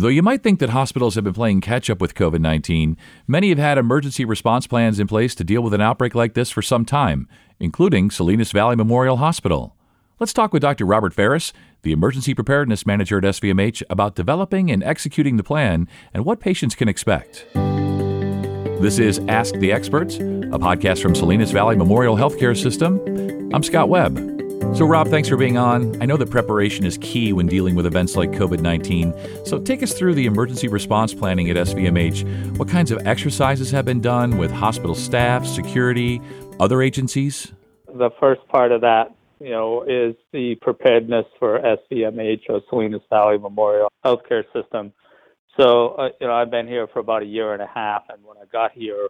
Though you might think that hospitals have been playing catch up with COVID 19, many have had emergency response plans in place to deal with an outbreak like this for some time, including Salinas Valley Memorial Hospital. Let's talk with Dr. Robert Ferris, the Emergency Preparedness Manager at SVMH, about developing and executing the plan and what patients can expect. This is Ask the Experts, a podcast from Salinas Valley Memorial Healthcare System. I'm Scott Webb. So, Rob, thanks for being on. I know that preparation is key when dealing with events like COVID 19. So, take us through the emergency response planning at SVMH. What kinds of exercises have been done with hospital staff, security, other agencies? The first part of that you know, is the preparedness for SVMH or Salinas Valley Memorial Healthcare System. So, uh, you know, I've been here for about a year and a half, and when I got here,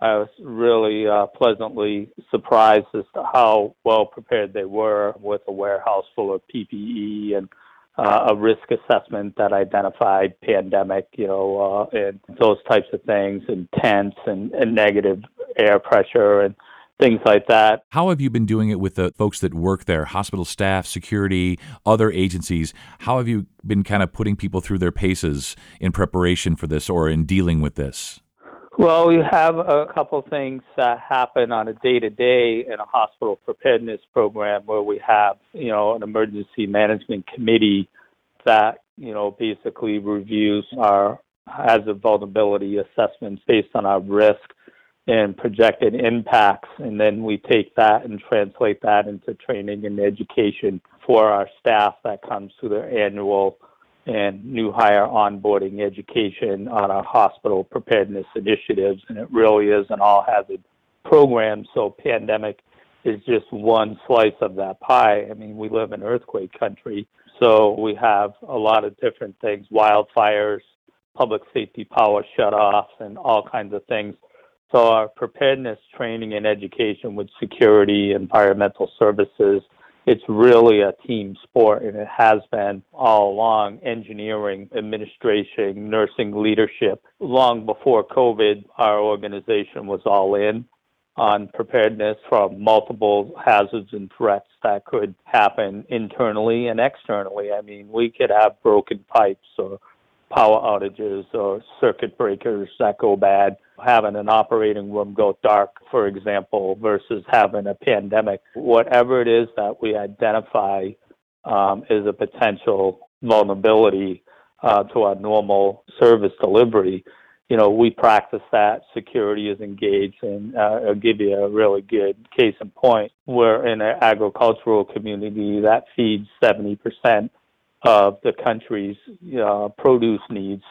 I was really uh, pleasantly surprised as to how well prepared they were with a warehouse full of PPE and uh, a risk assessment that identified pandemic, you know, uh, and those types of things, and tents and, and negative air pressure and things like that. How have you been doing it with the folks that work there, hospital staff, security, other agencies? How have you been kind of putting people through their paces in preparation for this or in dealing with this? Well, we have a couple things that happen on a day to day in a hospital preparedness program where we have, you know, an emergency management committee that, you know, basically reviews our hazard vulnerability assessments based on our risk and projected impacts. And then we take that and translate that into training and education for our staff that comes through their annual and new hire onboarding education on our hospital preparedness initiatives. And it really is an all hazard program. So pandemic is just one slice of that pie. I mean, we live in earthquake country. So we have a lot of different things, wildfires, public safety power shutoffs, and all kinds of things so our preparedness training and education with security, environmental services, it's really a team sport and it has been all along engineering, administration, nursing leadership. Long before COVID, our organization was all in on preparedness from multiple hazards and threats that could happen internally and externally. I mean, we could have broken pipes or power outages or circuit breakers that go bad, having an operating room go dark, for example, versus having a pandemic. Whatever it is that we identify um, is a potential vulnerability uh, to our normal service delivery. You know, we practice that. Security is engaged, and uh, I'll give you a really good case in point. We're in an agricultural community that feeds 70% of the country's uh, produce needs,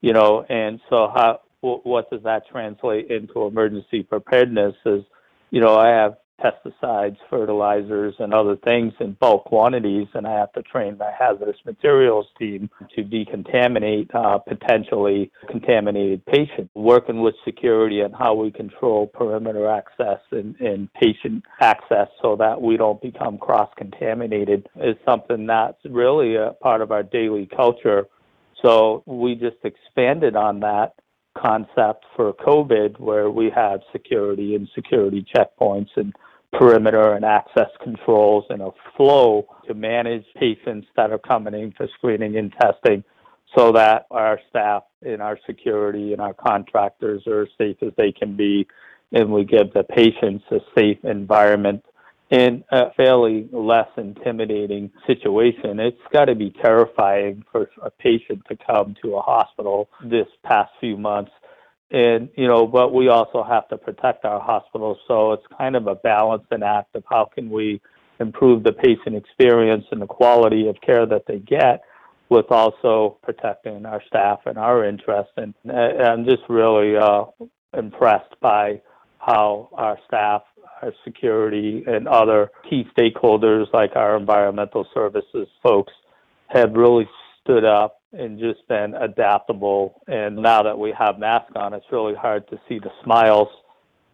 you know, and so how what does that translate into emergency preparedness? Is you know I have pesticides, fertilizers, and other things in bulk quantities, and I have to train my hazardous materials team to decontaminate uh, potentially contaminated patients. Working with security and how we control perimeter access and, and patient access so that we don't become cross contaminated is something that's really a part of our daily culture. So we just expanded on that concept for COVID where we have security and security checkpoints and perimeter and access controls and a flow to manage patients that are coming in for screening and testing so that our staff and our security and our contractors are as safe as they can be and we give the patients a safe environment in a fairly less intimidating situation. It's got to be terrifying for a patient to come to a hospital this past few months and you know but we also have to protect our hospitals so it's kind of a balancing act of how can we improve the patient experience and the quality of care that they get with also protecting our staff and our interests and, and i'm just really uh, impressed by how our staff our security and other key stakeholders like our environmental services folks have really stood up and just been adaptable. And now that we have masks on, it's really hard to see the smiles.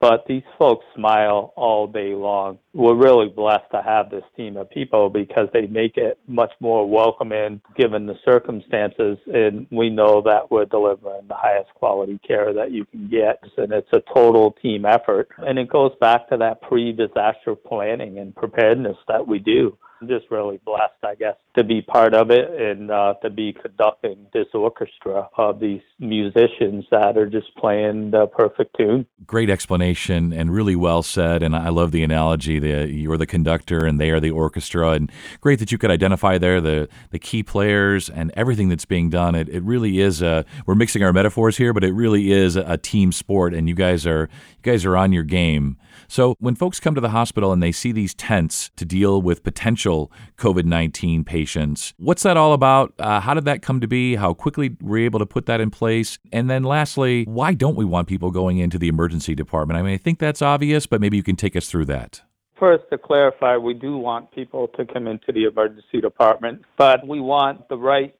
But these folks smile all day long. We're really blessed to have this team of people because they make it much more welcoming given the circumstances. And we know that we're delivering the highest quality care that you can get. And it's a total team effort. And it goes back to that pre disaster planning and preparedness that we do just really blessed, I guess, to be part of it and uh, to be conducting this orchestra of these musicians that are just playing the perfect tune. Great explanation and really well said. And I love the analogy that you're the conductor and they are the orchestra. And great that you could identify there the, the key players and everything that's being done. It, it really is a, we're mixing our metaphors here, but it really is a team sport. And you guys are, you guys are on your game. So when folks come to the hospital and they see these tents to deal with potential COVID 19 patients, what's that all about? Uh, how did that come to be? How quickly were you able to put that in place? And then lastly, why don't we want people going into the emergency department? I mean, I think that's obvious, but maybe you can take us through that. First, to clarify, we do want people to come into the emergency department, but we want the right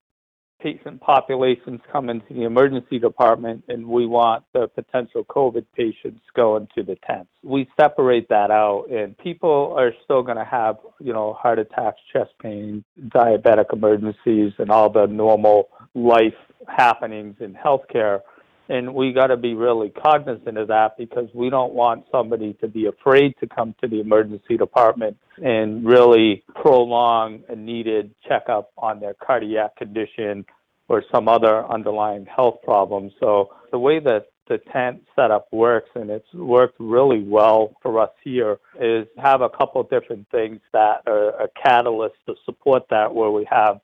patient populations come into the emergency department and we want the potential COVID patients going to the tents. We separate that out and people are still going to have, you know, heart attacks, chest pain, diabetic emergencies and all the normal life happenings in healthcare. And we got to be really cognizant of that because we don't want somebody to be afraid to come to the emergency department and really prolong a needed checkup on their cardiac condition or some other underlying health problem. So the way that the tent setup works, and it's worked really well for us here, is have a couple different things that are a catalyst to support that, where we have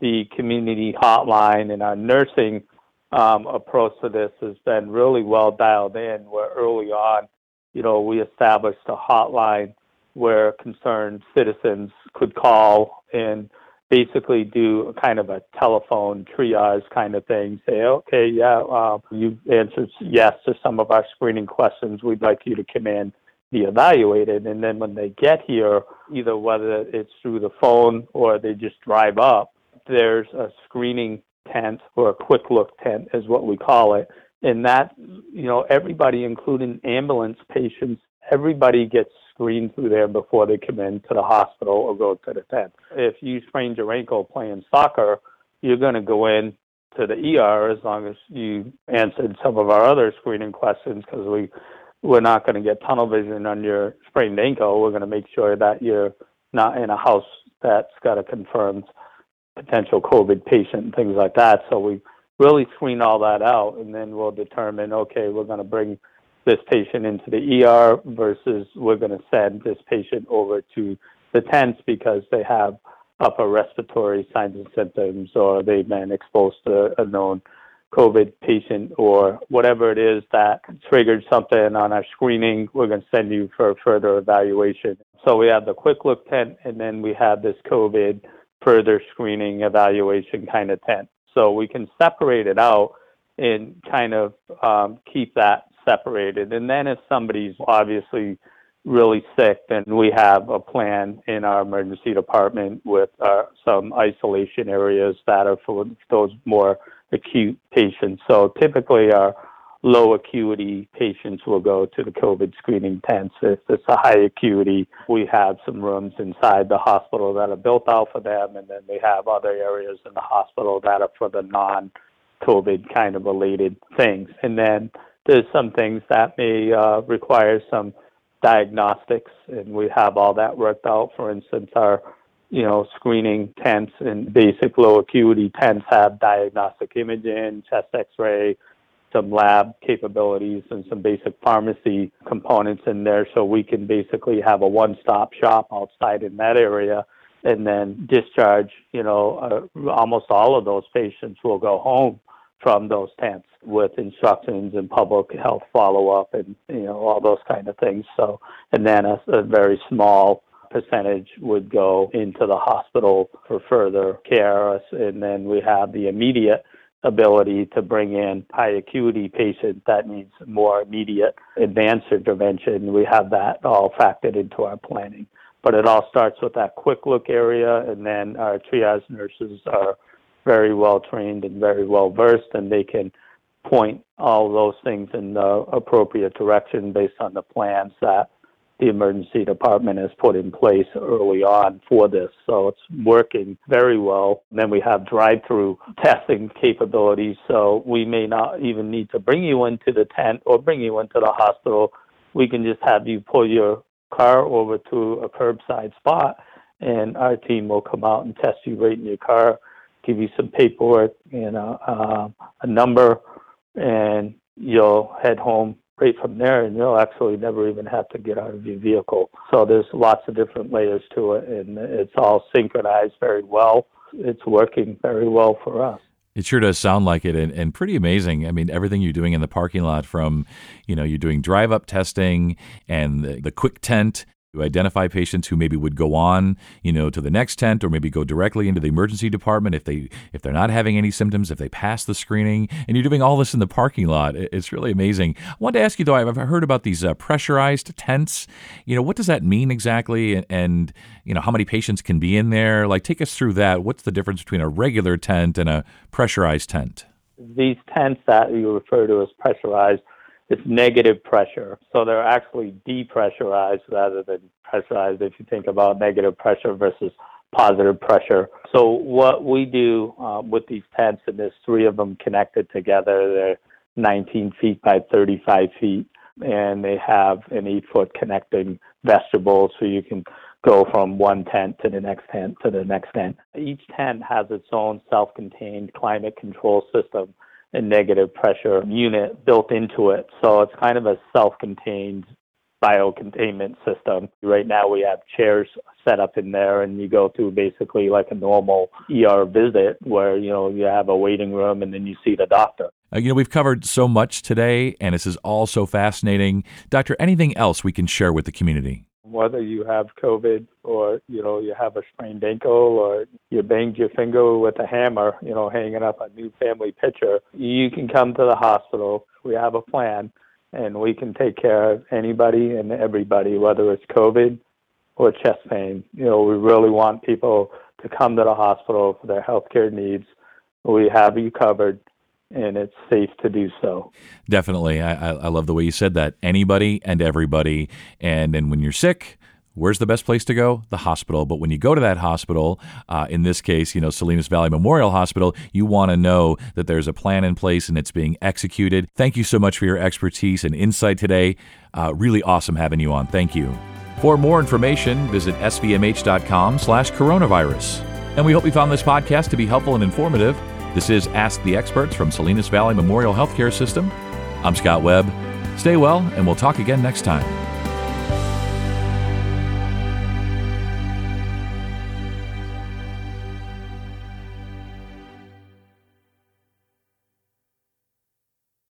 the community hotline and our nursing um, approach to this has been really well dialed in. Where early on, you know, we established a hotline where concerned citizens could call and basically do kind of a telephone triage kind of thing. Say, okay, yeah, uh, you answered yes to some of our screening questions. We'd like you to come in, be evaluated, and then when they get here, either whether it's through the phone or they just drive up, there's a screening tent or a quick look tent is what we call it. And that, you know, everybody, including ambulance patients, everybody gets screened through there before they come into the hospital or go to the tent. If you sprained your ankle playing soccer, you're going to go in to the ER as long as you answered some of our other screening questions because we we're not going to get tunnel vision on your sprained ankle. We're going to make sure that you're not in a house that's got a confirmed potential COVID patient and things like that. So we really screen all that out, and then we'll determine okay, we're going to bring this patient into the ER versus we're going to send this patient over to the tents because they have upper respiratory signs and symptoms or they've been exposed to a known COVID patient or whatever it is that triggered something on our screening, we're going to send you for further evaluation. So we have the quick look tent and then we have this COVID further screening evaluation kind of tent. So we can separate it out and kind of um, keep that separated. And then if somebody's obviously really sick, then we have a plan in our emergency department with uh, some isolation areas that are for those more acute patients. So typically our low acuity patients will go to the COVID screening tents. If it's a high acuity, we have some rooms inside the hospital that are built out for them, and then we have other areas in the hospital that are for the non COVID kind of related things. And then there's some things that may uh, require some diagnostics, and we have all that worked out. For instance, our you know screening tents and basic low acuity tents have diagnostic imaging, chest X-ray, some lab capabilities, and some basic pharmacy components in there, so we can basically have a one-stop shop outside in that area. And then discharge, you know, uh, almost all of those patients will go home from those tents with instructions and public health follow up and you know all those kind of things. So and then a, a very small percentage would go into the hospital for further care, and then we have the immediate ability to bring in high acuity patients that needs more immediate advanced intervention. We have that all factored into our planning. But it all starts with that quick look area, and then our triage nurses are very well trained and very well versed, and they can point all those things in the appropriate direction based on the plans that the emergency department has put in place early on for this. So it's working very well. Then we have drive through testing capabilities. So we may not even need to bring you into the tent or bring you into the hospital. We can just have you pull your car over to a curbside spot and our team will come out and test you right in your car, give you some paperwork and a, uh, a number, and you'll head home right from there, and you'll actually never even have to get out of your vehicle. So there's lots of different layers to it, and it's all synchronized very well. It's working very well for us. It sure does sound like it and, and pretty amazing. I mean, everything you're doing in the parking lot from, you know, you're doing drive up testing and the, the quick tent to identify patients who maybe would go on, you know, to the next tent or maybe go directly into the emergency department if they if they're not having any symptoms, if they pass the screening, and you're doing all this in the parking lot. It's really amazing. I wanted to ask you though, I've heard about these uh, pressurized tents. You know, what does that mean exactly, and, and you know how many patients can be in there? Like, take us through that. What's the difference between a regular tent and a pressurized tent? These tents that you refer to as pressurized it's negative pressure. So they're actually depressurized rather than pressurized if you think about negative pressure versus positive pressure. So what we do uh, with these tents, and there's three of them connected together, they're 19 feet by 35 feet, and they have an eight foot connecting vestibule so you can go from one tent to the next tent to the next tent. Each tent has its own self contained climate control system a negative pressure unit built into it. So it's kind of a self contained biocontainment system. Right now we have chairs set up in there and you go through basically like a normal ER visit where, you know, you have a waiting room and then you see the doctor. Uh, you know, we've covered so much today and this is all so fascinating. Doctor, anything else we can share with the community? Whether you have COVID or you know you have a sprained ankle or you banged your finger with a hammer, you know, hanging up a new family picture, you can come to the hospital. We have a plan, and we can take care of anybody and everybody, whether it's COVID or chest pain. You know, we really want people to come to the hospital for their health care needs. We have you covered and it's safe to do so. Definitely. I, I love the way you said that. Anybody and everybody. And then when you're sick, Where's the best place to go? The hospital. But when you go to that hospital, uh, in this case, you know, Salinas Valley Memorial Hospital, you want to know that there's a plan in place and it's being executed. Thank you so much for your expertise and insight today. Uh, really awesome having you on. Thank you. For more information, visit svmh.com slash coronavirus. And we hope you found this podcast to be helpful and informative. This is Ask the Experts from Salinas Valley Memorial Healthcare System. I'm Scott Webb. Stay well, and we'll talk again next time.